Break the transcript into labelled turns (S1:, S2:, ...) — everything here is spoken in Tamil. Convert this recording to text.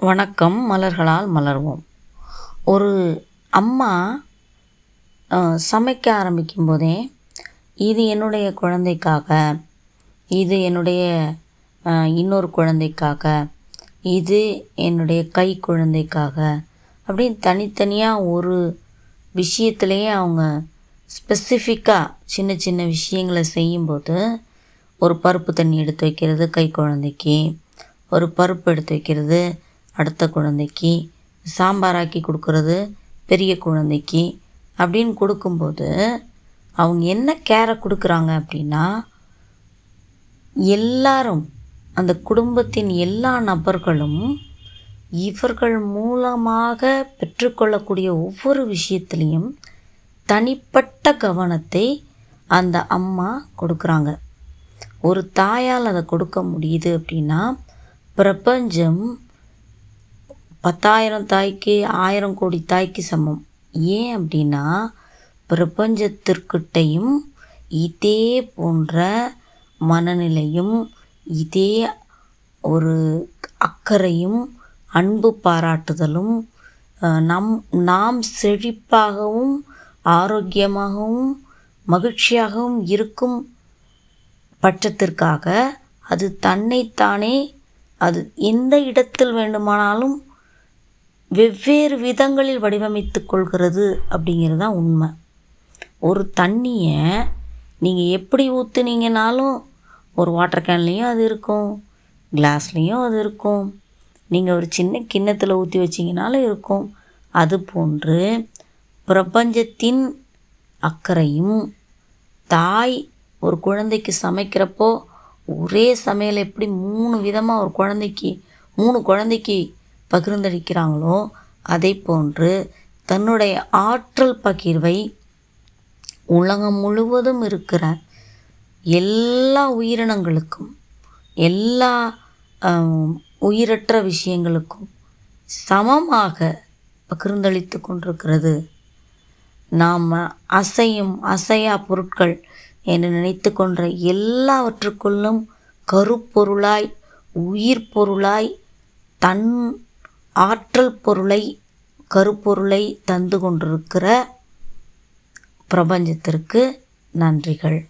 S1: வணக்கம் மலர்களால் மலர்வோம். ஒரு அம்மா சமைக்க ஆரம்பிக்கும் போதே இது என்னுடைய குழந்தைக்காக இது என்னுடைய இன்னொரு குழந்தைக்காக இது என்னுடைய கை குழந்தைக்காக அப்படின்னு தனித்தனியாக ஒரு விஷயத்துலேயே அவங்க ஸ்பெசிஃபிக்காக சின்ன சின்ன விஷயங்களை செய்யும்போது ஒரு பருப்பு தண்ணி எடுத்து வைக்கிறது கை குழந்தைக்கு ஒரு பருப்பு எடுத்து வைக்கிறது அடுத்த குழந்தைக்கு சாம்பாராக்கி கொடுக்கறது பெரிய குழந்தைக்கு அப்படின்னு கொடுக்கும்போது அவங்க என்ன கேரை கொடுக்குறாங்க அப்படின்னா எல்லாரும் அந்த குடும்பத்தின் எல்லா நபர்களும் இவர்கள் மூலமாக பெற்றுக்கொள்ளக்கூடிய ஒவ்வொரு விஷயத்துலேயும் தனிப்பட்ட கவனத்தை அந்த அம்மா கொடுக்குறாங்க. ஒரு தாயால் அதை கொடுக்க முடியுது அப்படின்னா பிரபஞ்சம் பத்தாயிரம் தாய்க்கு ஆயிரம் கோடி தாய்க்கு சமம். ஏன் அப்படின்னா பிரபஞ்சத்திற்கிட்டையும் இதே போன்ற மனநிலையும் இதே ஒரு அக்கறையும் அன்பு பாராட்டுதலும் நம் நாம் செழிப்பாகவும் ஆரோக்கியமாகவும் மகிழ்ச்சியாகவும் இருக்கும் பட்சத்திற்காக அது தன்னைத்தானே அது எந்த இடத்தில் வேண்டுமானாலும் வெவ்வேறு விதங்களில் வடிவமைத்து கொள்கிறது அப்படிங்கிறது தான் உண்மை. ஒரு தண்ணியை நீங்கள் எப்படி ஊற்றுனீங்கனாலும் ஒரு வாட்டர் கேன்லேயும் அது இருக்கும் கிளாஸ்லேயும் அது இருக்கும். நீங்கள் ஒரு சின்ன கிண்ணத்தில் ஊற்றி வச்சிங்கனாலும் இருக்கும். அது போன்று பிரபஞ்சத்தின் அக்கறையும் தாய் ஒரு குழந்தைக்கு சமைக்கிறப்போ ஒரே சமையல் எப்படி மூணு விதமாக ஒரு குழந்தைக்கு மூணு குழந்தைக்கு பகிர்ந்தளிக்கிறாங்களோ அதை போன்று தன்னுடைய ஆற்றல் பகிர்வை உலகம் முழுவதும் இருக்கிற எல்லா உயிரினங்களுக்கும் எல்லா உயிரற்ற விஷயங்களுக்கும் சமமாக பகிர்ந்தளித்து கொண்டிருக்கிறது. நாம் அசையும் அசையா பொருட்கள் என்று நினைத்து கொன்ற எல்லாவற்றுக்குள்ளும் கருப்பொருளாய் உயிர் பொருளாய் தன் ஆற்றல் பொருளை கருப்பொருளை தந்து கொண்டிருக்கிற பிரபஞ்சத்திற்கு நன்றிகள்.